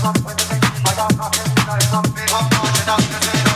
I to you.